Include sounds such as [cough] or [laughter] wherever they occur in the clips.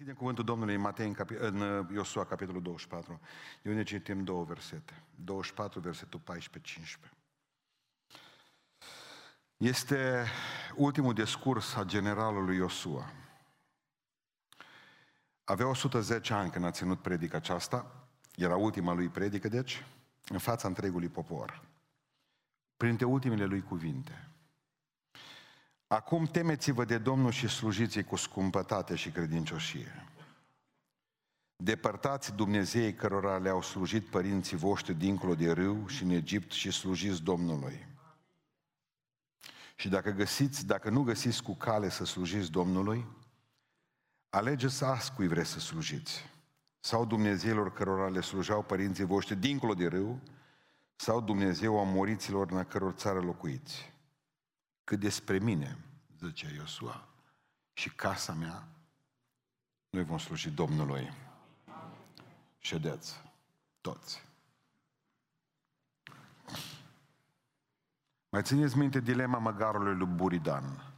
Deschidem cuvântul Domnului în, Matei, în, capi- în uh, Iosua, capitolul 24, de unde citim două versete. 24, versetul 14-15. Este ultimul discurs a generalului Iosua. Avea 110 ani când a ținut predica aceasta, era ultima lui predică, deci, în fața întregului popor. Printre ultimele lui cuvinte. Acum temeți-vă de Domnul și slujiți cu scumpătate și credincioșie. Depărtați Dumnezeii cărora le-au slujit părinții voștri dincolo de râu și în Egipt și slujiți Domnului. Și dacă găsiți, dacă nu găsiți cu cale să slujiți Domnului, alegeți azi cui vreți să slujiți. Sau Dumnezeilor cărora le slujau părinții voștri dincolo de râu, sau Dumnezeu a moriților în a căror țară locuiți. Cât despre mine, zice Iosua, și casa mea, noi vom sluji Domnului. Ședeți, toți. Mai țineți minte dilema măgarului lui Buridan.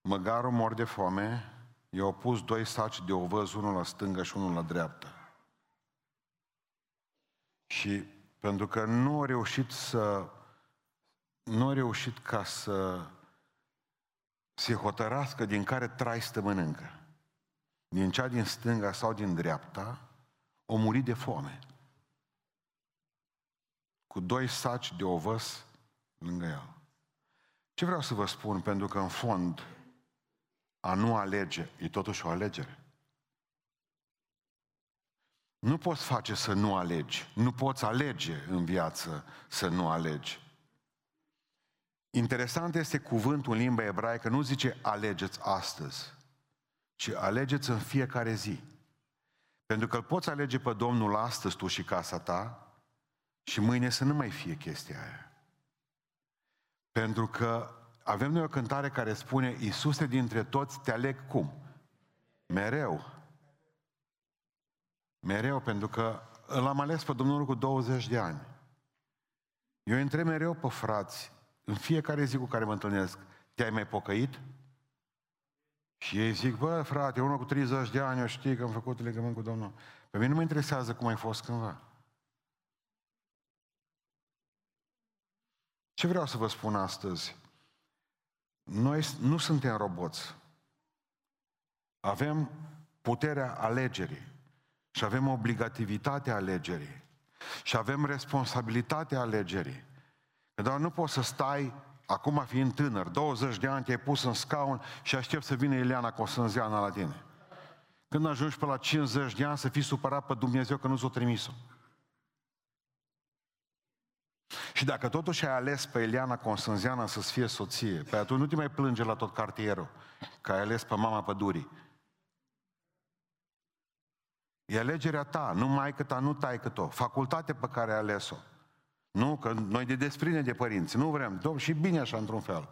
Măgarul mor de foame, i-au pus doi saci de ovăz, unul la stânga și unul la dreapta. Și pentru că nu a reușit să nu a reușit ca să se hotărască din care trai să mănâncă. Din cea din stânga sau din dreapta, o muri de foame. Cu doi saci de ovăs lângă el. Ce vreau să vă spun? Pentru că în fond a nu alege e totuși o alegere. Nu poți face să nu alegi. Nu poți alege în viață să nu alegi. Interesant este cuvântul în limba ebraică, nu zice alegeți astăzi, ci alegeți în fiecare zi. Pentru că îl poți alege pe Domnul astăzi tu și casa ta și mâine să nu mai fie chestia aia. Pentru că avem noi o cântare care spune Iisuse dintre toți te aleg cum? Mereu. Mereu, pentru că l-am ales pe Domnul cu 20 de ani. Eu întreb mereu pe frați, în fiecare zi cu care mă întâlnesc, te-ai mai pocăit? Și ei zic, bă, frate, unul cu 30 de ani, eu știi că am făcut legământ cu Domnul. Pe mine nu mă interesează cum ai fost cândva. Ce vreau să vă spun astăzi? Noi nu suntem roboți. Avem puterea alegerii și avem obligativitatea alegerii și avem responsabilitatea alegerii. Dar nu poți să stai, acum fiind tânăr, 20 de ani, te-ai pus în scaun și aștept să vină Ileana Cosânzeana la tine. Când ajungi pe la 50 de ani să fii supărat pe Dumnezeu că nu ți-o trimis-o. Și dacă totuși ai ales pe Eliana Constanziana să-ți fie soție, pe atunci nu te mai plânge la tot cartierul că ai ales pe mama pădurii. E alegerea ta, nu mai că ta, nu tai cât o. Facultate pe care ai ales-o. Nu, că noi de desprinde de părinți, nu vrem, domn, și bine așa într-un fel.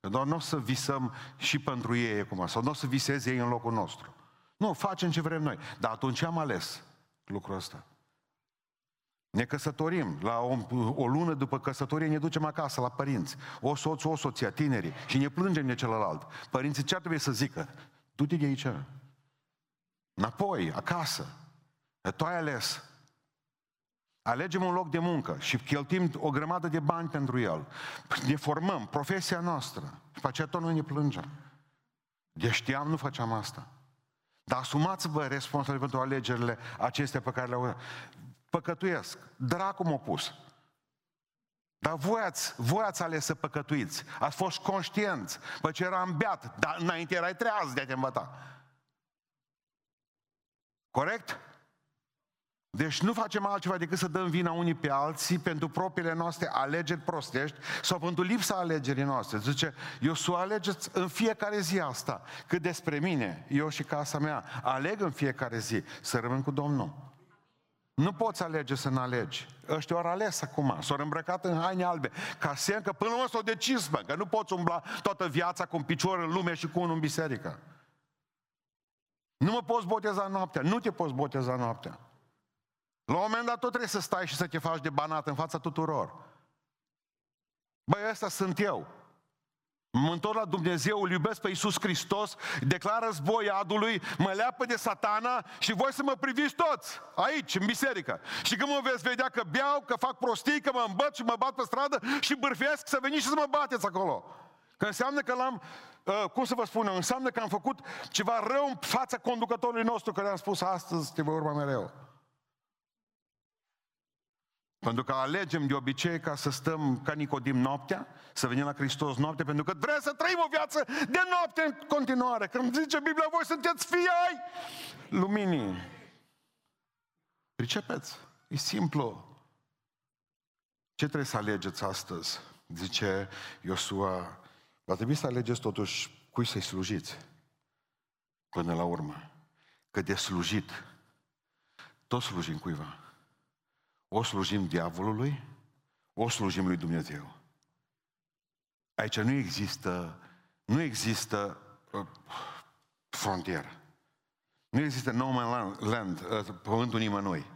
Că doar nu o să visăm și pentru ei acum, sau nu o să viseze ei în locul nostru. Nu, facem ce vrem noi. Dar atunci am ales lucrul ăsta. Ne căsătorim, la o, o lună după căsătorie ne ducem acasă la părinți. O soț, o soție, tinerii. Și ne plângem de celălalt. Părinții ce ar trebui să zică? Du-te de aici. Înapoi, acasă. Tu ai ales. Alegem un loc de muncă și cheltuim o grămadă de bani pentru el. Ne formăm, profesia noastră. Și pe aceea tot noi ne plângem. De știam, nu făceam asta. Dar asumați-vă responsabil pentru alegerile acestea pe care le-au... Păcătuiesc. Dracu m-a pus. Dar voi ați, voi ați ales să păcătuiți. Ați fost conștienți. Păi ce eram beat, dar înainte erai treaz de a te învăța. Corect? Deci nu facem altceva decât să dăm vina unii pe alții pentru propriile noastre alegeri prostești sau pentru lipsa alegerii noastre. Zice, eu să alegeți în fiecare zi asta. Cât despre mine, eu și casa mea, aleg în fiecare zi să rămân cu Domnul. Nu poți alege să nu alegi. Ăștia au ales acum, s-au îmbrăcat în haine albe, ca semn că până la urmă s-au decis, bă, că nu poți umbla toată viața cu un picior în lume și cu unul în biserică. Nu mă poți boteza noaptea, nu te poți boteza noaptea. La un moment dat tot trebuie să stai și să te faci de banat în fața tuturor. Băi, ăsta sunt eu. Mă întorc la Dumnezeu, îl iubesc pe Iisus Hristos, declar război adului, mă leapă de satana și voi să mă priviți toți aici, în biserică. Și când mă veți vedea că beau, că fac prostii, că mă îmbăt și mă bat pe stradă și bârfesc, să veniți și să mă bateți acolo. Că înseamnă că l-am, uh, cum să vă spun înseamnă că am făcut ceva rău în fața conducătorului nostru, care am spus astăzi te voi urma mereu. Pentru că alegem de obicei ca să stăm ca Nicodim noaptea, să venim la Hristos noaptea, pentru că vrem să trăim o viață de noapte în continuare. Când zice Biblia, voi sunteți fii ai luminii. Pricepeți? E simplu. Ce trebuie să alegeți astăzi? Zice Iosua, va trebui să alegeți totuși cui să-i slujiți până la urmă. Că de slujit, tot slujim cuiva. O slujim diavolului, o slujim lui Dumnezeu. Aici nu există, nu există uh, frontieră. Nu există no man land, uh, pământul nimănui.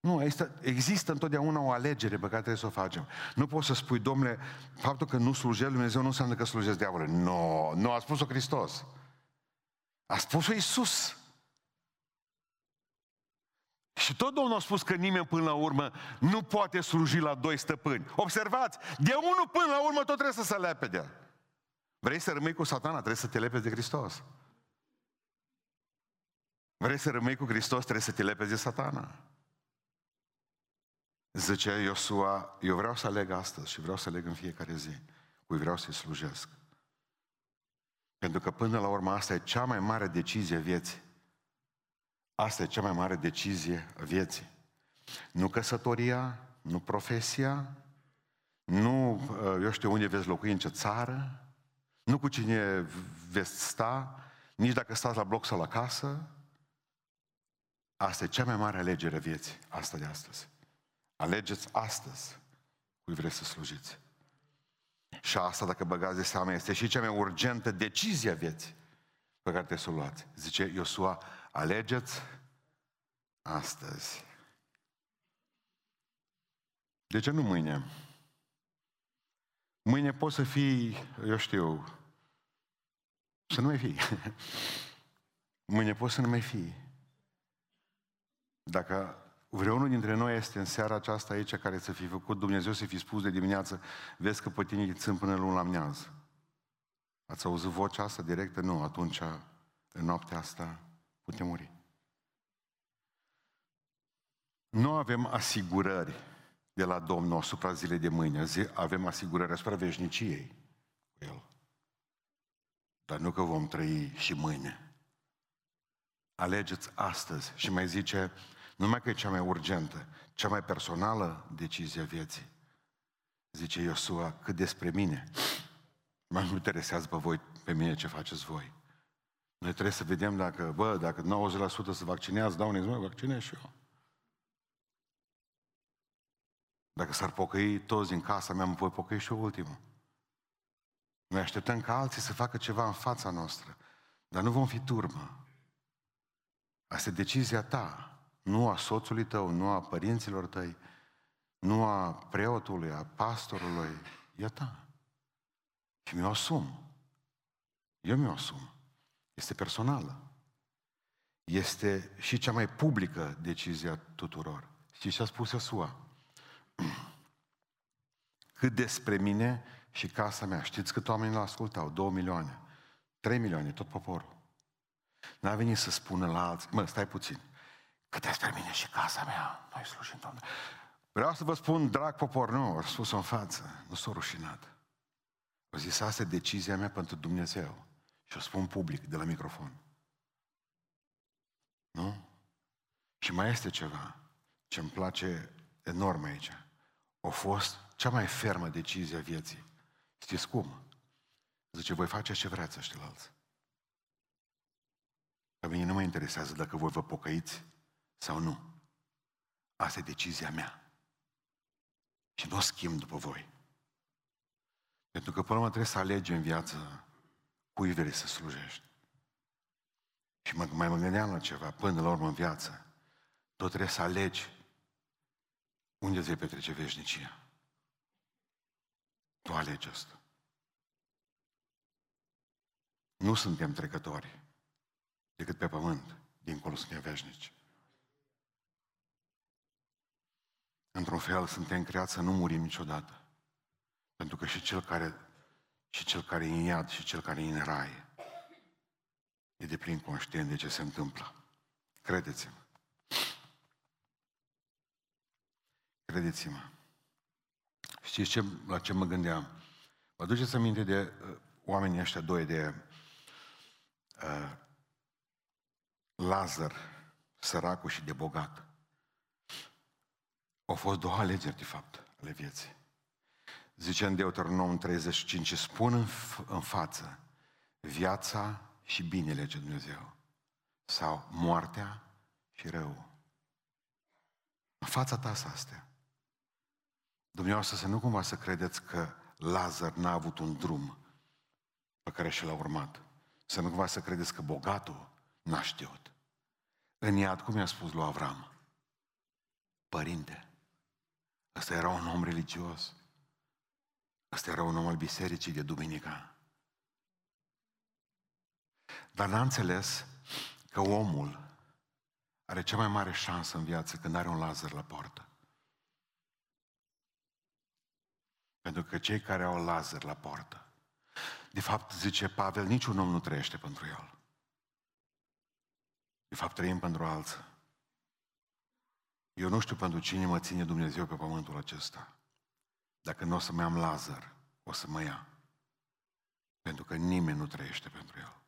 Nu, există, există întotdeauna o alegere pe care trebuie să o facem. Nu poți să spui, domnule, faptul că nu slujești Dumnezeu nu înseamnă că slujesc diavolului. Nu, no, nu, a spus-o Hristos. A spus-o Iisus. Și tot Domnul a spus că nimeni până la urmă nu poate sluji la doi stăpâni. Observați, de unul până la urmă tot trebuie să se lepede. Vrei să rămâi cu satana, trebuie să te lepezi de Hristos. Vrei să rămâi cu Hristos, trebuie să te lepezi de satana. Zice Iosua, eu vreau să aleg astăzi și vreau să aleg în fiecare zi. Cui vreau să-i slujesc. Pentru că până la urmă asta e cea mai mare decizie vieții. Asta e cea mai mare decizie a vieții. Nu căsătoria, nu profesia, nu, uh, eu știu, unde veți locui, în ce țară, nu cu cine veți sta, nici dacă stați la bloc sau la casă. Asta e cea mai mare alegere a vieții, asta de astăzi. Alegeți astăzi cui vreți să slujiți. Și asta, dacă băgați de seama, este și cea mai urgentă decizie a vieții pe care trebuie să o luați. Zice Iosua, Alegeți astăzi. De ce nu mâine? Mâine poți să fii, eu știu, să nu mai fii. [laughs] Mâine poți să nu mai fii. Dacă vreunul dintre noi este în seara aceasta aici care să fi făcut Dumnezeu să fi spus de dimineață, vezi că pe tine îi țin până luni la miază. Ați auzit vocea asta directă? Nu, atunci, în noaptea asta, putem muri. Nu avem asigurări de la Domnul asupra zilei de mâine, avem asigurări asupra veșniciei cu El. Dar nu că vom trăi și mâine. Alegeți astăzi și mai zice, numai că e cea mai urgentă, cea mai personală decizie a vieții. Zice Iosua, cât despre mine, mă nu interesează pe voi, pe mine ce faceți voi. Noi trebuie să vedem dacă, bă, dacă 90% se vaccinează, dau un mă, vaccinez și eu. Dacă s-ar pocăi toți din casa mea, mă voi pocăi și eu ultimul. Noi așteptăm ca alții să facă ceva în fața noastră, dar nu vom fi turmă. Asta e decizia ta, nu a soțului tău, nu a părinților tăi, nu a preotului, a pastorului, e a ta. Și mi-o asum. Eu mi-o asum. Este personală. Este și cea mai publică decizie a tuturor. Știți ce a spus Iosua? [clears throat] Cât despre mine și casa mea. Știți cât oamenii l-ascultau? Două milioane. Trei milioane, tot poporul. N-a venit să spună la alții, mă, stai puțin, cât despre mine și casa mea, noi slujim, Doamne. Vreau să vă spun, drag popor, nu, a spus-o în față, nu s-a rușinat. O zis, asta e decizia mea pentru Dumnezeu. Și o spun public, de la microfon. Nu? Și mai este ceva ce îmi place enorm aici. A fost cea mai fermă decizie a vieții. Știți cum? Zice, voi face ce vreți ăștilalți. Pe mine nu mă interesează dacă voi vă pocăiți sau nu. Asta e decizia mea. Și nu o schimb după voi. Pentru că până la urmă trebuie să alegi în viață cui vrei să slujești. Și mă, mai mă gândeam la ceva, până la urmă în viață, tot trebuie să alegi unde îți vei petrece veșnicia. Tu alegi asta. Nu suntem trecători decât pe pământ. Dincolo suntem veșnici. Într-un fel, suntem creați să nu murim niciodată. Pentru că și cel care, și cel care e în iad și cel care e în rai e de plin conștient de ce se întâmplă. Credeți-mă. Credeți-mă. Știți ce, la ce mă gândeam? Vă aduceți aminte de uh, oamenii ăștia doi, de uh, Lazar, săracul și de bogat. Au fost două alegeri, de fapt, ale vieții. Zice în Deuteronom 35, spun în, f- în față viața și binele ce Dumnezeu. Sau moartea și rău. În fața ta să astea. Dumneavoastră să nu cumva să credeți că Lazar n-a avut un drum pe care și l-a urmat. Să nu cumva să credeți că bogatul n-a știut. În iad, cum i-a spus lui Avram? Părinte, ăsta era un om religios. Ăsta era un om al bisericii de duminica. Dar n-a înțeles că omul are cea mai mare șansă în viață când are un Lazar la poartă. Pentru că cei care au Lazar la poartă, de fapt, zice Pavel, niciun om nu trăiește pentru el. De fapt, trăim pentru alții. Eu nu știu pentru cine mă ține Dumnezeu pe pământul acesta. Dacă nu o să mai am Lazar, o să mă ia. Pentru că nimeni nu trăiește pentru el.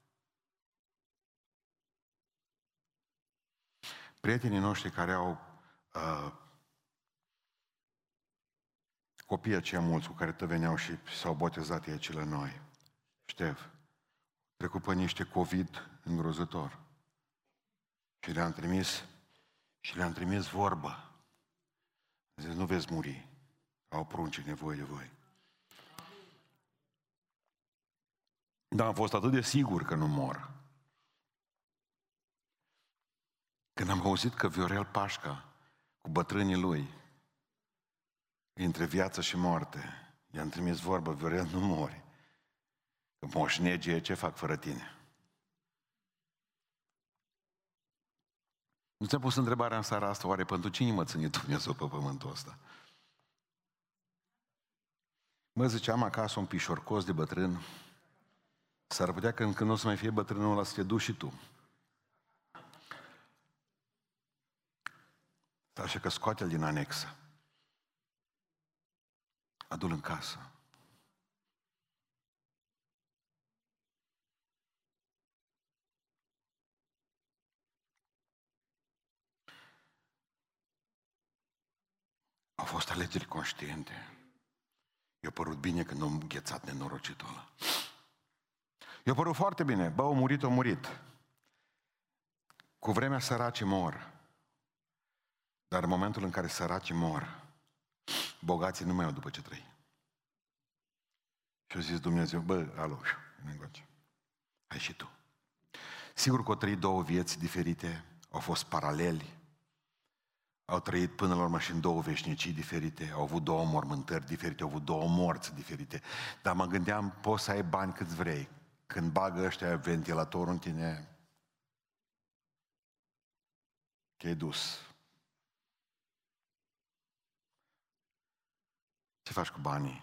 Prietenii noștri care au uh, copii aceia mulți cu care te veneau și s-au botezat ei aici la noi. Ștef, trecut pe niște COVID îngrozător. Și le-am trimis și le-am trimis vorbă. Zice, nu veți muri. Au prunci nevoie de voi. Dar am fost atât de sigur că nu mor. Când am auzit că Viorel Pașca, cu bătrânii lui, între viață și moarte, i-am trimis vorbă, Viorel, nu mori. Că moșnegie, ce fac fără tine? Nu ți-a pus întrebarea în seara asta, oare pentru cine mă ține Dumnezeu pe pământul ăsta? Mă ziceam acasă un pișorcos de bătrân, s-ar putea că când nu o să mai fie bătrânul ăla să te duci și tu. Așa că scoate-l din anexă. Adu-l în casă. Au fost alegeri conștiente. I-a părut bine când am înghețat nenorocitul ăla. I-a părut foarte bine. Bă, au murit, au murit. Cu vremea săracii mor. Dar în momentul în care săracii mor, bogații nu mai au după ce trăi. Și a zis Dumnezeu, bă, alo, hai și tu. Sigur că au trăit două vieți diferite, au fost paraleli, au trăit până la urmă și în două veșnicii diferite, au avut două mormântări diferite, au avut două morți diferite. Dar mă gândeam, poți să ai bani cât vrei. Când bagă ăștia ventilatorul în tine, te-ai dus. Ce faci cu banii?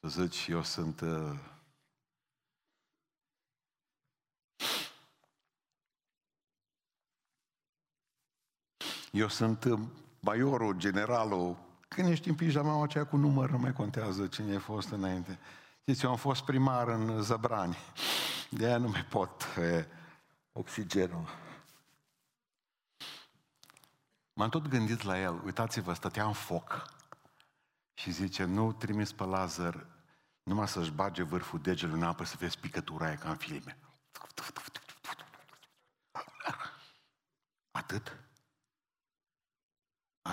Să zici, eu sunt... Uh... Eu sunt uh, maiorul, generalul. Când ești în pijama aceea cu număr, nu mai contează cine a fost înainte. Știți, eu am fost primar în Zăbrani. De aia nu mai pot e, oxigenul. M-am tot gândit la el. Uitați-vă, stătea în foc. Și zice, nu trimis pe Lazar numai să-și bage vârful degelului în apă să vezi picătura aia ca în filme. Atât?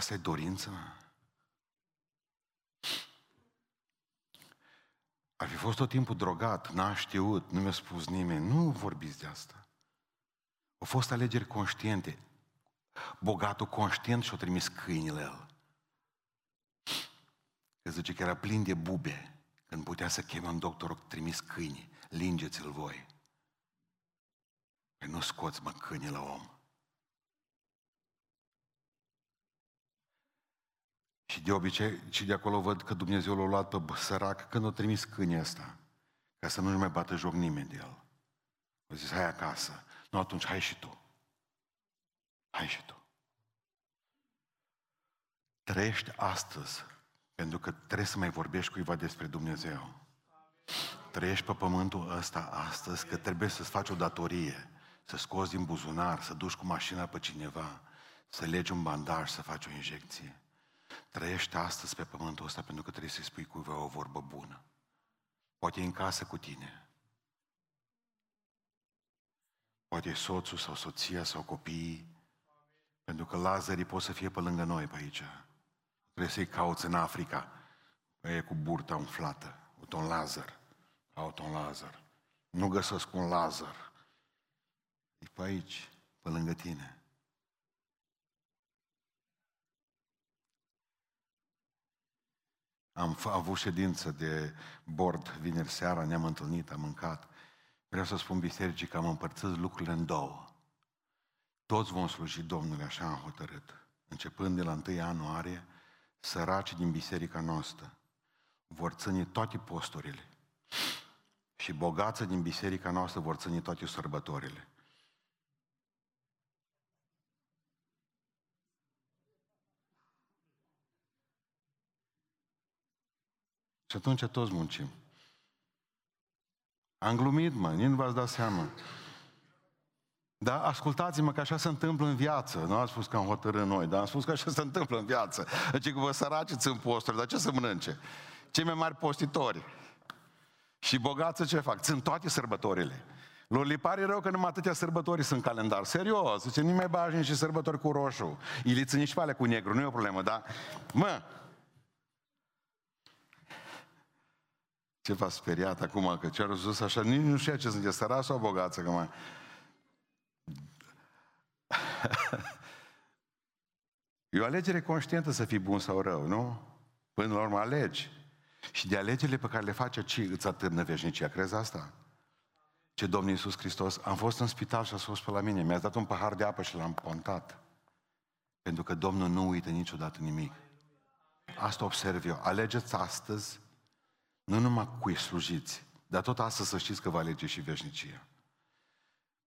Asta e dorința? Ar fi fost tot timpul drogat, n-a știut, nu mi-a spus nimeni. Nu vorbiți de asta. Au fost alegeri conștiente. Bogatul conștient și-a trimis câinile el. Că zice că era plin de bube când putea să cheme un doctor, trimis câini, lingeți-l voi. Păi nu scoți, mă, câine la om. Și de obicei, și de acolo văd că Dumnezeu l-a luat pe sărac când a trimis câinii ăsta, ca să nu-și mai bată joc nimeni de el. A zis, hai acasă. Nu, atunci hai și tu. Hai și tu. Trăiești astăzi, pentru că trebuie să mai vorbești cuiva despre Dumnezeu. Trăiești pe pământul ăsta astăzi, că trebuie să-ți faci o datorie, să scoți din buzunar, să duci cu mașina pe cineva, să legi un bandaj, să faci o injecție. Trăiește astăzi pe pământul ăsta pentru că trebuie să-i spui cuiva o vorbă bună. Poate e în casă cu tine. Poate e soțul sau soția sau copiii. Pentru că Lazarii pot să fie pe lângă noi pe aici. Trebuie să-i cauți în Africa. Păi e cu burta umflată. Uite un Lazar. Caut un Lazar. Nu găsesc un Lazar. E pe aici, pe lângă tine. Am avut ședință de bord vineri seara, ne-am întâlnit, am mâncat. Vreau să spun bisericii că am împărțit lucrurile în două. Toți vom sluji Domnului, așa am hotărât. Începând de la 1 ianuarie, săracii din biserica noastră vor ține toate posturile. Și bogații din biserica noastră vor ține toate sărbătorile. Și atunci toți muncim. Am glumit, mă, nici nu v-ați dat seama. Da? Ascultați-mă că așa se întâmplă în viață. Nu am spus că am hotărât noi, dar am spus că așa se întâmplă în viață. Deci că vă săraci în posturi, dar ce să mănânce? Cei mai mari postitori. Și bogați ce fac? Țin toate sărbătorile. Lor li pare rău că numai atâtea sărbători sunt în calendar. Serios, zice, nu mai bagi și sărbători cu roșu. Ili țin nici cu negru, nu e o problemă, dar... Mă, Ce v-a speriat acum? Că ce-a răzut așa, nici nu știa ce sunteți, sărați sau bogață, că mai... E o alegere conștientă să fii bun sau rău, nu? Până la urmă alegi. Și de alegerile pe care le face, ce îți atârnă veșnicia? Crezi asta? Ce Domnul Iisus Hristos, am fost în spital și a fost pe la mine, mi-a dat un pahar de apă și l-am pontat. Pentru că Domnul nu uită niciodată nimic. Asta observ eu. Alegeți astăzi nu numai cui slujiți, dar tot astăzi să știți că va alege și veșnicia.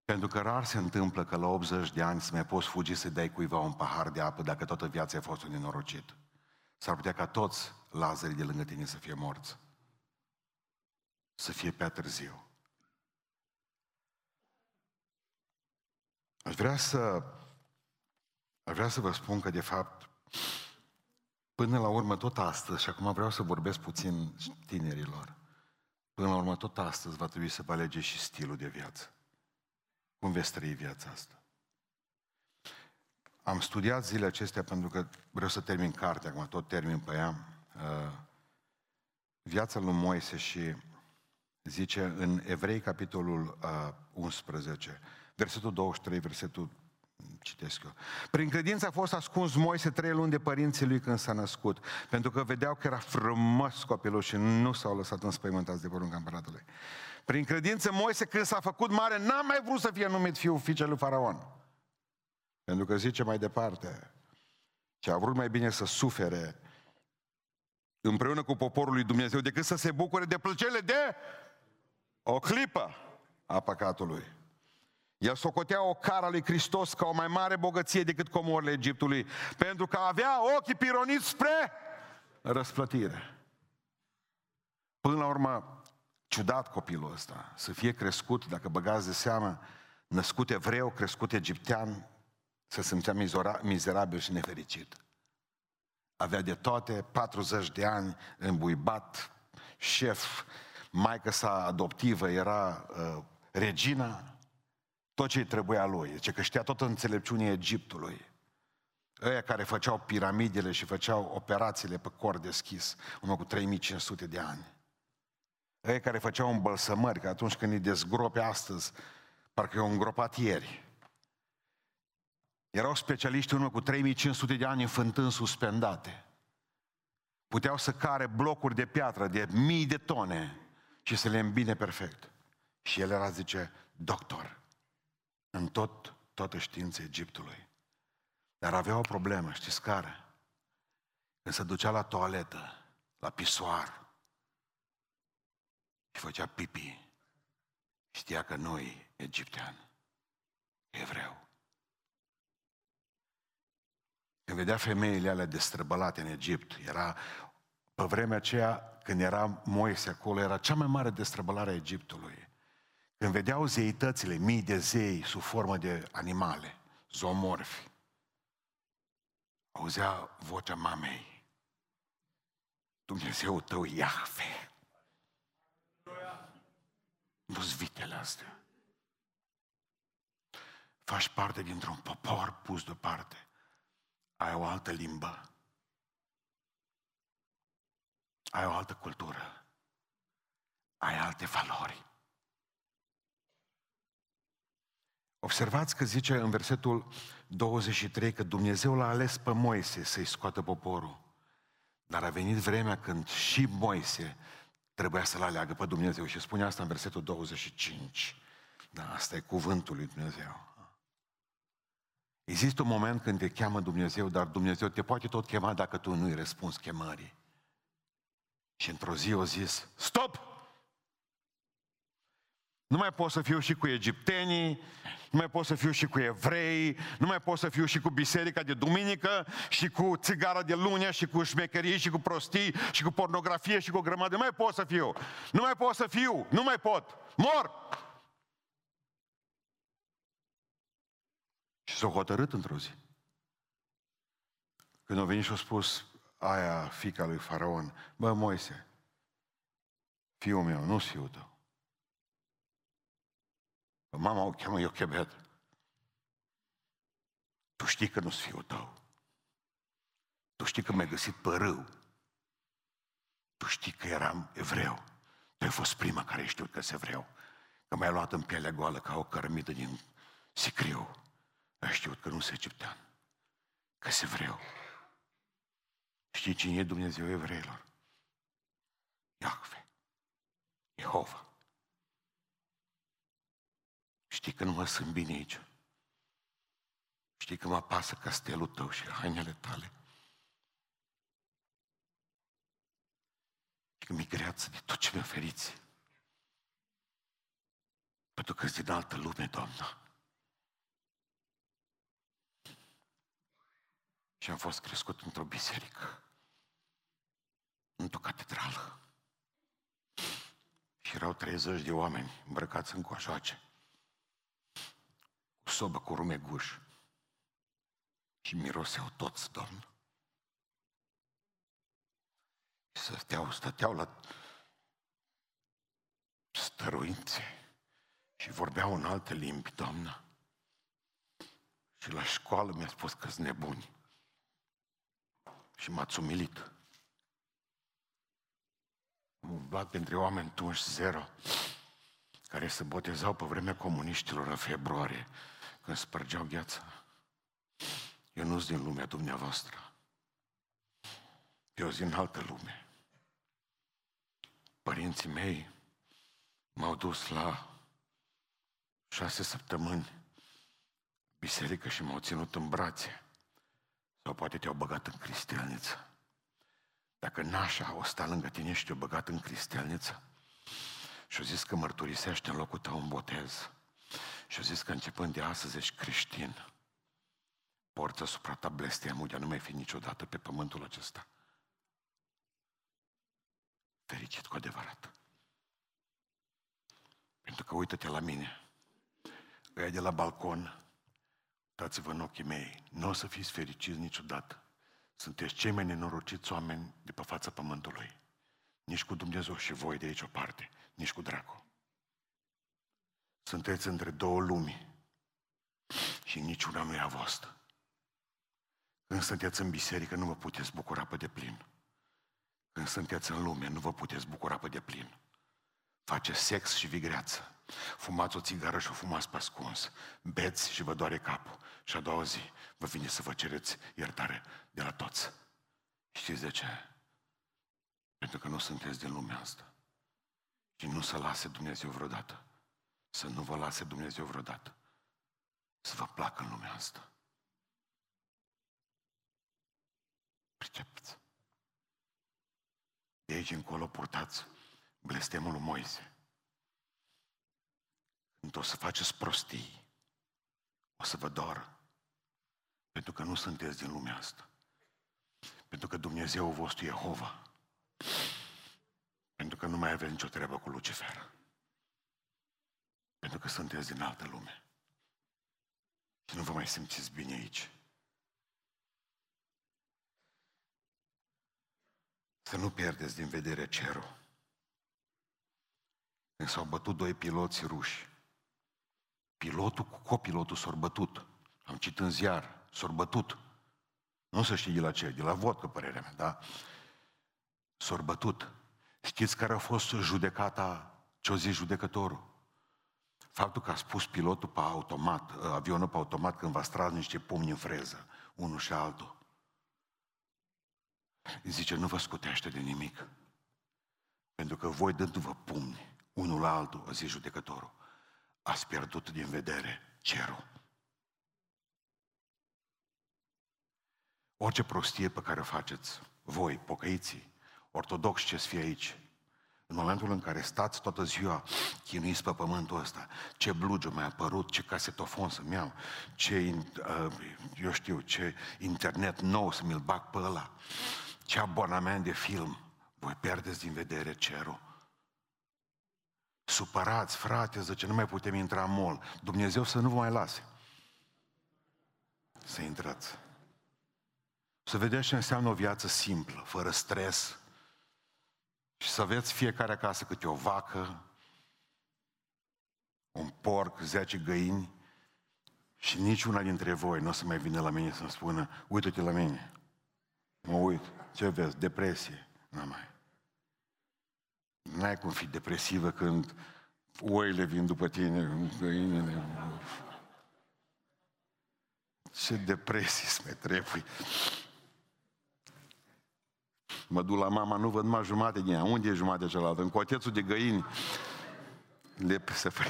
Pentru că rar se întâmplă că la 80 de ani să mai poți fugi să dai cuiva un pahar de apă dacă toată viața a fost un nenorocit. S-ar putea ca toți lazarii de lângă tine să fie morți. Să fie pe târziu. Aș vrea să aș vrea să vă spun că de fapt Până la urmă, tot astăzi, și acum vreau să vorbesc puțin tinerilor, până la urmă, tot astăzi va trebui să vă alegeți și stilul de viață. Cum veți trăi viața asta? Am studiat zilele acestea pentru că vreau să termin cartea, acum tot termin pe ea, uh, viața lui Moise și zice în Evrei, capitolul 11, uh, versetul 23, versetul citesc eu. Prin credință a fost ascuns Moise trei luni de părinții lui când s-a născut, pentru că vedeau că era frumos copilul și nu s-au lăsat înspăimântați de porunca împăratului. Prin credință Moise când s-a făcut mare n-a mai vrut să fie numit fiul fiicei lui Faraon. Pentru că zice mai departe, ce a vrut mai bine să sufere împreună cu poporul lui Dumnezeu decât să se bucure de plăcerile de o clipă a păcatului. El socotea o cara lui Hristos ca o mai mare bogăție decât comorile Egiptului, pentru că avea ochii pironiți spre răsplătire. Până la urmă, ciudat copilul ăsta, să fie crescut, dacă băgați de seamă, născut evreu, crescut egiptean, să simțea mizerabil și nefericit. Avea de toate, 40 de ani, îmbuibat, șef, maica sa adoptivă era uh, regina, tot ce trebuia lui. Zice că știa tot înțelepciunea Egiptului. Ăia care făceau piramidele și făceau operațiile pe cor deschis, urmă cu 3500 de ani. Ăia care făceau îmbălsămări, că atunci când îi dezgrope astăzi, parcă i-au îngropat ieri. Erau specialiști urmă cu 3500 de ani în fântâni suspendate. Puteau să care blocuri de piatră de mii de tone și să le îmbine perfect. Și el era, zice, doctor. În tot, toată știința Egiptului. Dar avea o problemă, știți care? Când se ducea la toaletă, la pisoar, și făcea pipi, știa că nu e egiptean, evreu. Când vedea femeile alea destrăbălate în Egipt, era pe vremea aceea, când era Moise acolo, era cea mai mare destrăbălare a Egiptului. Când vedeau zeitățile, mii de zei sub formă de animale, zoomorfi, auzea vocea mamei. Dumnezeu tău, Iahve. Nu-s vitele astea. Faci parte dintr-un popor pus deoparte. Ai o altă limbă. Ai o altă cultură. Ai alte valori. Observați că zice în versetul 23 că Dumnezeu l-a ales pe Moise să-i scoată poporul. Dar a venit vremea când și Moise trebuia să-l aleagă pe Dumnezeu. Și spune asta în versetul 25. Da, asta e cuvântul lui Dumnezeu. Există un moment când te cheamă Dumnezeu, dar Dumnezeu te poate tot chema dacă tu nu-i răspunzi chemării. Și într-o zi o zis, stop! Nu mai pot să fiu și cu egiptenii, nu mai pot să fiu și cu evrei, nu mai pot să fiu și cu biserica de duminică, și cu țigara de lunea, și cu șmecherii, și cu prostii, și cu pornografie, și cu o grămadă. Nu mai pot să fiu. Nu mai pot să fiu. Nu mai pot. Mor! Și s-a hotărât într-o zi. Când a venit și a spus aia, fica lui Faraon, bă, Moise, fiul meu, nu fiul tău. Mama o cheamă Iochebed. Tu știi că nu-s fiul tău. Tu știi că mi-ai găsit pe râu. Tu știi că eram evreu. Tu ai fost prima care știu că sunt evreu. Că m-ai luat în pielea goală ca o cărămidă din sicriu. Ai știut că nu sunt egiptean. Că sunt evreu. Știi cine e Dumnezeu evreilor? Iahve. Jehova. Știi că nu mă sunt bine aici. Știi că mă pasă castelul tău și hainele tale. Și că mi greață de tot ce mi oferiți. Pentru că din altă lume, Doamna. Și am fost crescut într-o biserică, într-o catedrală. Și erau 30 de oameni îmbrăcați în coșoace sobă cu rumeguș. Și miroseau toți, Doamnă. Și stăteau, stăteau la stăruințe și vorbeau în alte limbi, Doamnă. Și la școală mi-a spus că sunt nebuni. Și m-ați umilit. Am umblat printre oameni tunși zero, care se botezau pe vremea comuniștilor în februarie când spărgeau gheața. Eu nu sunt din lumea dumneavoastră. Eu sunt din altă lume. Părinții mei m-au dus la șase săptămâni biserică și m-au ținut în brațe. Sau poate te-au băgat în cristelniță. Dacă nașa o sta lângă tine și te-au băgat în cristelniță și au zis că mărturisește în locul tău un botez, și a zis că începând de astăzi ești creștin. Porți asupra ta blestemul de a nu mai fi niciodată pe pământul acesta. Fericit cu adevărat. Pentru că uită-te la mine. Ăia de la balcon, uitați-vă în ochii mei, nu o să fiți fericiți niciodată. Sunteți cei mai nenorociți oameni de pe fața pământului. Nici cu Dumnezeu și voi de aici o parte, nici cu dracu. Sunteți între două lumi și niciuna nu e a voastră. Când sunteți în biserică, nu vă puteți bucura pe deplin. Când sunteți în lume, nu vă puteți bucura pe deplin. Face sex și vigreață. Fumați o țigară și o fumați pe ascuns. Beți și vă doare capul. Și a doua zi vă vine să vă cereți iertare de la toți. Știți de ce? Pentru că nu sunteți din lumea asta. Și nu să lase Dumnezeu vreodată să nu vă lase Dumnezeu vreodată. să vă placă în lumea asta. Pricepeți? De aici încolo purtați blestemul lui Moise. Când o să faceți prostii, o să vă doară. Pentru că nu sunteți din lumea asta. Pentru că Dumnezeu vostru Jehova. Pentru că nu mai aveți nicio treabă cu Lucifer. Pentru că sunteți din altă lume. Și nu vă mai simțiți bine aici. Să nu pierdeți din vedere cerul. Când s-au bătut doi piloți ruși, pilotul cu copilotul s-au bătut. Am citit în ziar, s-au bătut. Nu să știi de la ce, de la vodcă, părerea mea, da? S-au bătut. Știți care a fost judecata, ce-o zis judecătorul? Faptul că a spus pilotul pe automat, avionul pe automat, când va stras niște pumni în freză, unul și altul. Îi zice, nu vă scutește de nimic. Pentru că voi dându-vă pumni, unul la altul, a zis judecătorul, ați pierdut din vedere cerul. Orice prostie pe care o faceți, voi, pocăiții, ortodoxi ce fie aici, în momentul în care stați toată ziua chinuiți pe pământul ăsta, ce blugiu mi-a apărut, ce casetofon să-mi iau, ce, uh, eu știu, ce internet nou să mi-l bag pe ăla, ce abonament de film, voi pierdeți din vedere cerul. Supărați, frate, zice, nu mai putem intra în mol. Dumnezeu să nu vă mai lase. Să intrați. Să vedeți ce înseamnă o viață simplă, fără stres, și să aveți fiecare acasă câte o vacă, un porc, zece găini și niciuna dintre voi nu o să mai vină la mine să-mi spună, uită-te la mine. Mă uit, ce vezi? Depresie. Nu mai. N-ai cum fi depresivă când oile vin după tine, găinile. Ce depresie să mai trebuie. Mă duc la mama, nu văd mai jumate din ea. Unde e jumate cealaltă? În cotețul de găini. Le, se fă...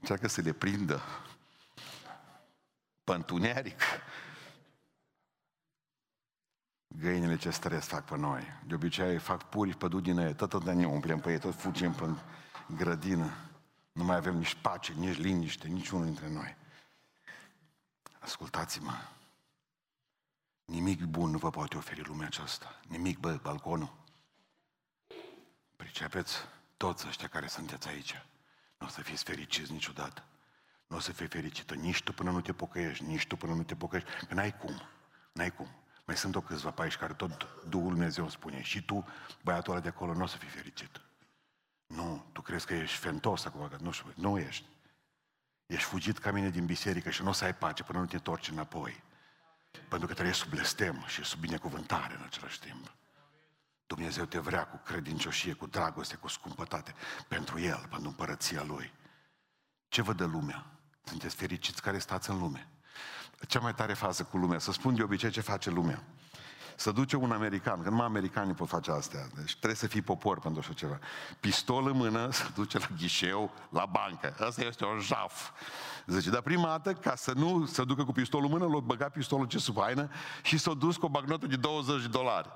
Încearcă să le prindă. Pântuneric. Găinile ce stres fac pe noi. De obicei fac puri pe din ei, tot ne umplem pe ei, tot fugim pe grădină. Nu mai avem nici pace, nici liniște, niciunul dintre noi. Ascultați-mă. Nimic bun nu vă poate oferi lumea aceasta. Nimic, bă, balconul. Pricepeți? Toți ăștia care sunteți aici. Nu o să fiți fericiți niciodată. Nu o să fii fericită nici tu până nu te pocăiești, nici tu până nu te pocăiești. Că n-ai cum. N-ai cum. Mai sunt o câțiva pe aici care tot Duhul Dumnezeu spune. Și tu, băiatul ăla de acolo, nu o să fii fericit. Nu, tu crezi că ești fentos acum, că nu știu, nu ești. Ești fugit ca mine din biserică și nu o să ai pace până nu te întorci înapoi. Pentru că trebuie sub blestem și sub binecuvântare în același timp. Dumnezeu te vrea cu credincioșie, cu dragoste, cu scumpătate pentru El, pentru împărăția Lui. Ce vă dă lumea? Sunteți fericiți care stați în lume. Cea mai tare fază cu lumea, să spun de obicei ce face lumea. Să duce un american, că numai americanii pot face astea, deci trebuie să fii popor pentru așa ceva. Pistol în mână, să duce la ghișeu, la bancă. Asta este un jaf. Zice, dar prima dată, ca să nu să ducă cu pistolul în mână, l-a băgat pistolul ce sub haină și s-a dus cu o bagnotă de 20 de dolari.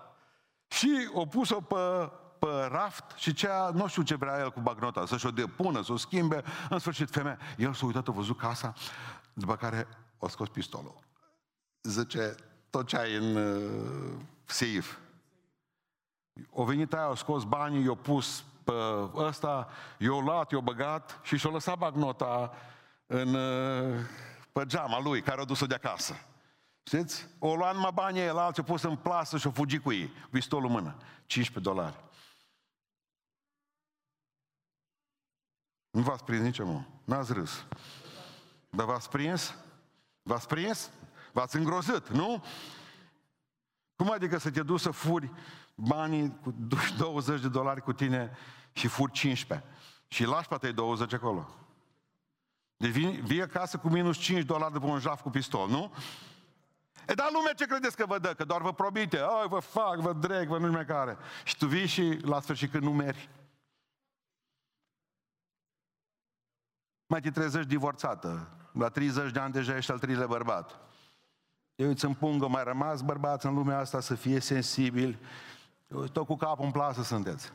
Și o pus-o pe, pe raft și cea, nu știu ce vrea el cu bagnota, să-și o depună, să o schimbe. În sfârșit, femeia, el s-a uitat, a văzut casa, după care a scos pistolul. Zice, tot ce ai în uh, seif. O venit aia, au scos banii, i-au pus pe ăsta, i-au luat, i-au băgat și și-au lăsat bagnota în, uh, pe geama lui, care a dus-o de acasă. Știți? O luat numai banii el, alții pus în plasă și o fugi cu ei, pistolul în mână. 15 dolari. Nu v-ați prins nici mă. N-ați râs. Dar v-ați prins? V-ați prins? V-ați îngrozit, nu? Cum adică să te duci să furi banii cu 20 de dolari cu tine și furi 15 și lași pe tăi 20 acolo? Deci vii, vii acasă cu minus 5 dolari după un jaf cu pistol, nu? E, dar lumea ce credeți că vă dă? Că doar vă promite, ai, vă fac, vă dreg, vă nu mai care. Și tu vii și la sfârșit când nu mergi. Mai te trezești divorțată La 30 de ani deja ești al treilea bărbat. Eu îți împungă, mai rămas bărbați în lumea asta să fie sensibili. Tot cu capul în plasă sunteți.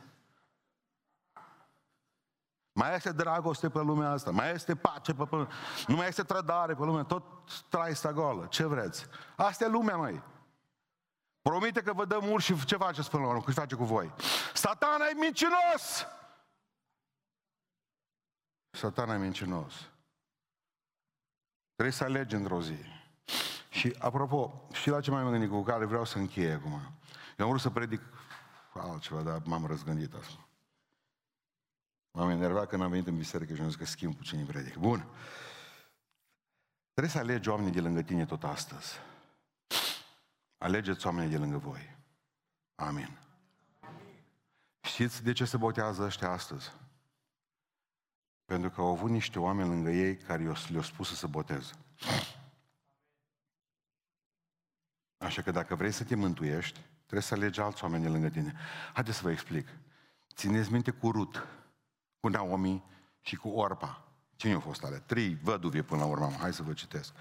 Mai este dragoste pe lumea asta, mai este pace pe pământ, nu mai este trădare pe lume, tot trai sta goală. Ce vreți? Asta e lumea, mai. Promite că vă dăm mult și ce faceți până la urmă? Ce face cu voi? Satana e mincinos! Satana e mincinos. Trebuie să alegi într-o zi. Și apropo, și la ce mai am gândit cu care vreau să încheie acum. Eu am vrut să predic altceva, dar m-am răzgândit asta. M-am enervat când am venit în biserică și am zis că schimb puțin predic. Bun. Trebuie să alegi oamenii de lângă tine tot astăzi. Alegeți oamenii de lângă voi. Amin. Știți de ce se botează ăștia astăzi? Pentru că au avut niște oameni lângă ei care le-au spus să se boteze. Așa că dacă vrei să te mântuiești, trebuie să alegi alți oameni de lângă tine. Haideți să vă explic. Țineți minte cu Rut, cu Naomi și cu Orpa. Cine au fost ale? Trei văduve până la urmă. Hai să vă citesc.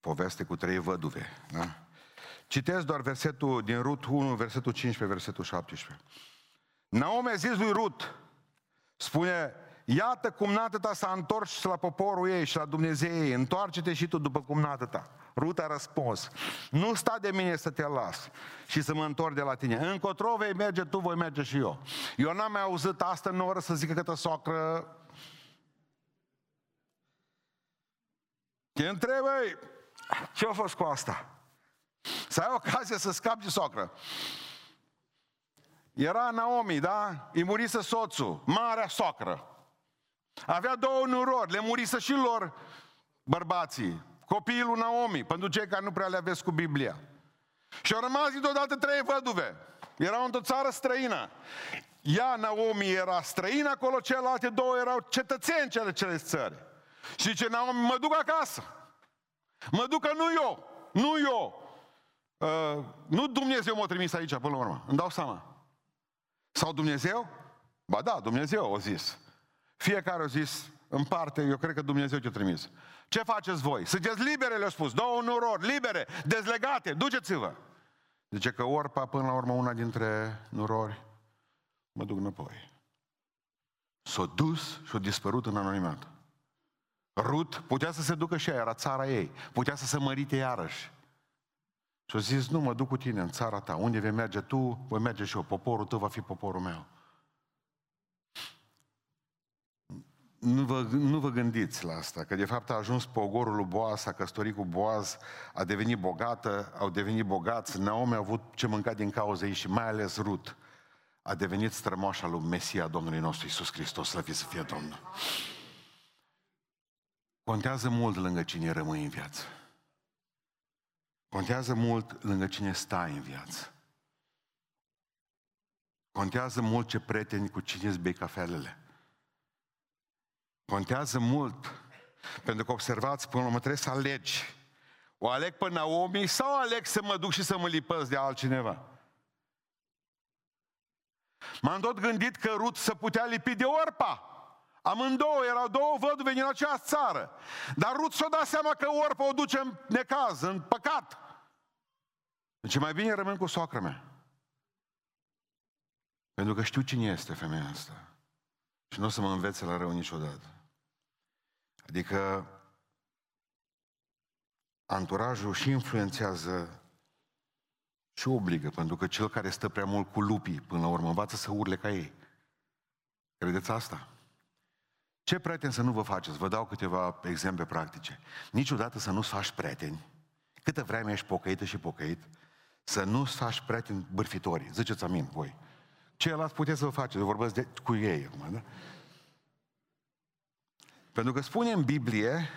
Poveste cu trei văduve. Da? Citesc doar versetul din Rut 1, versetul 15, versetul 17. Naomi a zis lui Rut, spune, iată cum nată ta s-a întors la poporul ei și la Dumnezeu ei, întoarce-te și tu după cum nată ta. Rut a răspuns, nu sta de mine să te las și să mă întorc de la tine. Încotro vei merge tu, voi merge și eu. Eu n-am mai auzit asta în oră să zică că socră Te întreb, ce a fost cu asta? Să ai ocazia să scapi de socră. Era Naomi, da? Îi murise soțul, marea socră. Avea două nurori, le murise și lor bărbații. Copiii lui Naomi, pentru cei care nu prea le aveți cu Biblia. Și au rămas deodată trei văduve. Erau într-o țară străină. Ea, Naomi, era străină acolo, celelalte două erau cetățeni cele cele țări. Și zice Naomi, mă duc acasă. Mă duc că nu eu, nu eu. Uh, nu Dumnezeu m-a trimis aici până la urmă, îmi dau seama. Sau Dumnezeu? Ba da, Dumnezeu a zis. Fiecare a zis, în parte, eu cred că Dumnezeu te-a trimis. Ce faceți voi? Sunteți libere, le-a spus. Două nurori, libere, dezlegate, duceți-vă. Zice că Orpa, până la urmă, una dintre nurori, mă duc înapoi. S-a dus și a dispărut în anonimat. Rut putea să se ducă și ea, era țara ei. Putea să se mărite iarăși. Și a zis, nu, mă duc cu tine în țara ta. Unde vei merge tu, voi merge și eu. Poporul tău va fi poporul meu. Nu vă, nu vă gândiți la asta, că de fapt a ajuns pogorul lui Boaz, a căsătorit cu Boaz, a devenit bogată, au devenit bogați, Naomi a avut ce mânca din cauza ei și mai ales Rut a devenit strămoașa lui Mesia Domnului nostru Isus Hristos, să să fie Domnul. Contează mult lângă cine rămâi în viață. Contează mult lângă cine stai în viață. Contează mult ce prieteni cu cine îți bei cafelele. Contează mult. Pentru că observați, până la urmă trebuie să alegi. O aleg pe Naomi sau aleg să mă duc și să mă lipăs de altcineva? M-am tot gândit că Rut să putea lipi de Orpa. Amândouă erau două văduve din această țară. Dar Rut s-a dat seama că Orpa o duce în necaz, în păcat. Deci mai bine rămân cu soacră mea. Pentru că știu cine este femeia asta. Și nu o să mă învețe la rău niciodată. Adică anturajul și influențează și obligă, pentru că cel care stă prea mult cu lupii, până la urmă, învață să urle ca ei. Credeți asta? Ce prieteni să nu vă faceți? Vă dau câteva exemple practice. Niciodată să nu-ți faci prieteni, câtă vreme ești pocăită și pocăit, să nu-ți faci prieteni bârfitori. Ziceți amin, voi. Ceilalți puteți să vă faceți, eu vorbesc de, cu ei acum, da? Pentru că spune în Biblie,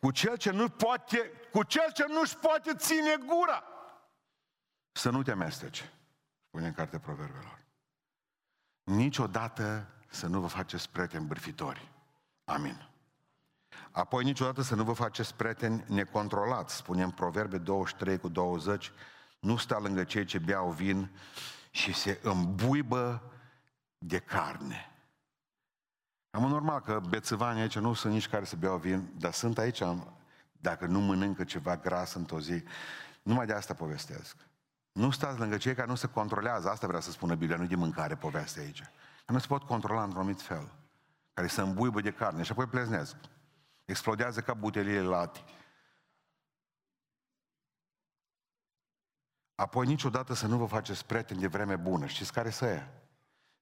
cu cel ce nu poate, cu cel ce nu-și poate ține gura, să nu te amesteci, spune în cartea Proverbelor. Niciodată să nu vă faceți prieteni bârfitori. Amin. Apoi niciodată să nu vă faceți prieteni necontrolați. Spunem Proverbe 23 cu 20, nu sta lângă cei ce beau vin și se îmbuibă de carne. Am normal că bețăvanii aici nu sunt nici care să beau vin, dar sunt aici, dacă nu mănâncă ceva gras într-o zi, numai de asta povestesc. Nu stați lângă cei care nu se controlează, asta vrea să spună Biblia, nu de mâncare povestea aici. Că nu se pot controla într-un anumit fel, care se îmbuibă de carne și apoi pleznesc. Explodează ca butelie lati. Apoi niciodată să nu vă faceți prieteni de vreme bună. Știți care să e?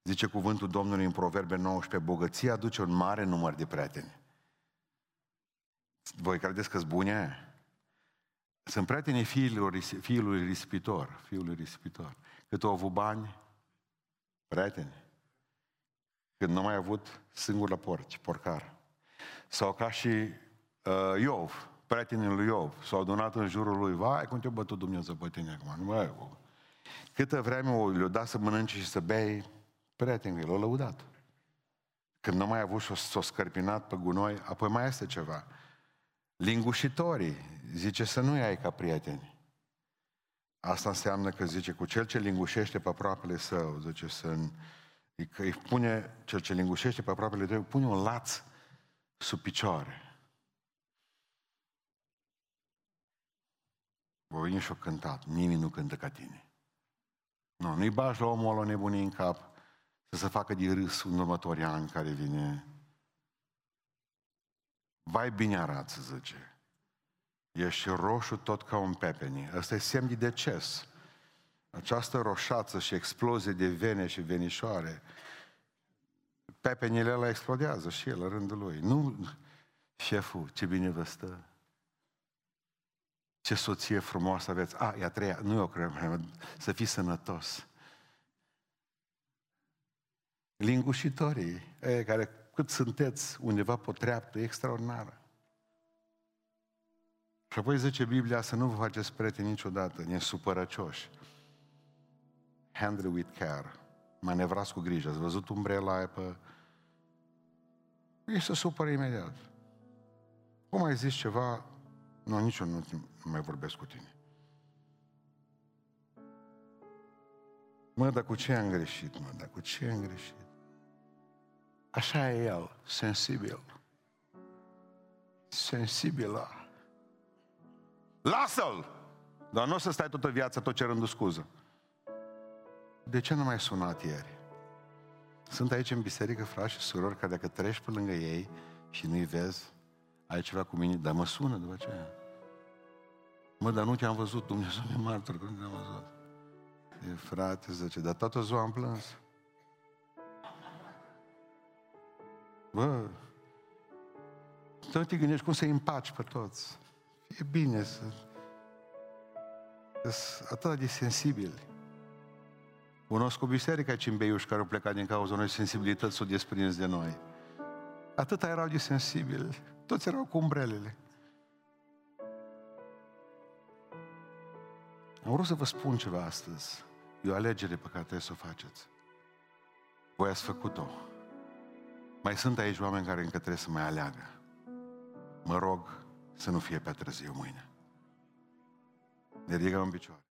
Zice cuvântul Domnului în Proverbe 19, bogăția aduce un mare număr de prieteni. Voi credeți că sunt bune? Sunt prietenii fiilor, fiului risipitor, fiului risipitor. Cât au avut bani, prieteni. Când nu mai avut singur la porci, porcar. Sau ca și uh, Iov, prietenii lui Iov, s-au adunat în jurul lui, vai, cum te-a bătut Dumnezeu pe tine acum, nu mai Câtă vreme le-a dat să mănânce și să bei, prietenii l-au lăudat. Când nu mai a avut și s-o scărpinat pe gunoi, apoi mai este ceva. Lingușitorii, zice să nu-i ai ca prieteni. Asta înseamnă că zice, cu cel ce lingușește pe aproapele său, zice să că îi pune, cel ce lingușește pe aproapele tău, pune un laț sub picioare. Voi și-o cântat, nimeni nu cântă ca tine. Nu, nu-i bagi la omul ăla nebunii în cap să se facă de râs în următorii ani care vine. Vai bine arată, zice. Ești roșu tot ca un pepeni. Ăsta e semn de deces. Această roșață și explozie de vene și venișoare, pepenile ăla explodează și el, la rândul lui. Nu, șeful, ce bine vă stă. Ce soție frumoasă aveți. A, ea treia, nu eu cred, să fii sănătos. Lingușitorii, ei care cât sunteți undeva pe o treaptă extraordinară. Și apoi zice Biblia să nu vă faceți prieteni niciodată, supărăcioși. Handle with care. Manevrați cu grijă. Ați văzut umbrela aia pe... Ei să supără imediat. Cum ai zis ceva? Nu, nici eu nu, nu mai vorbesc cu tine. Mă, dar cu ce am greșit, mă? Dar cu ce am greșit? Așa e el, sensibil. Sensibilă. Lasă-l! Dar nu o să stai toată viața tot cerându scuză. De ce nu mai sunat ieri? Sunt aici în biserică frați și surori care dacă treci pe lângă ei și nu-i vezi, ai ceva cu mine, dar mă sună după aceea. Mă, dar nu te-am văzut, Dumnezeu mi martor că nu te-am văzut. E, frate, zice, dar toată ziua am plâns. Bă, să nu te gândești cum să-i împaci pe toți. E bine să... Sunt atât de sensibili. Cunosc o biserică aici în Beiuș care au plecat din cauza unei sensibilități, s-au desprins de noi. Atâta erau de sensibili. Toți erau cu umbrelele. Am vrut să vă spun ceva astăzi. E o alegere pe care trebuie să o faceți. Voi ați făcut-o. Mai sunt aici oameni care încă trebuie să mai aleagă. Mă rog să nu fie pe târziu mâine. Ne ridicăm în picioare.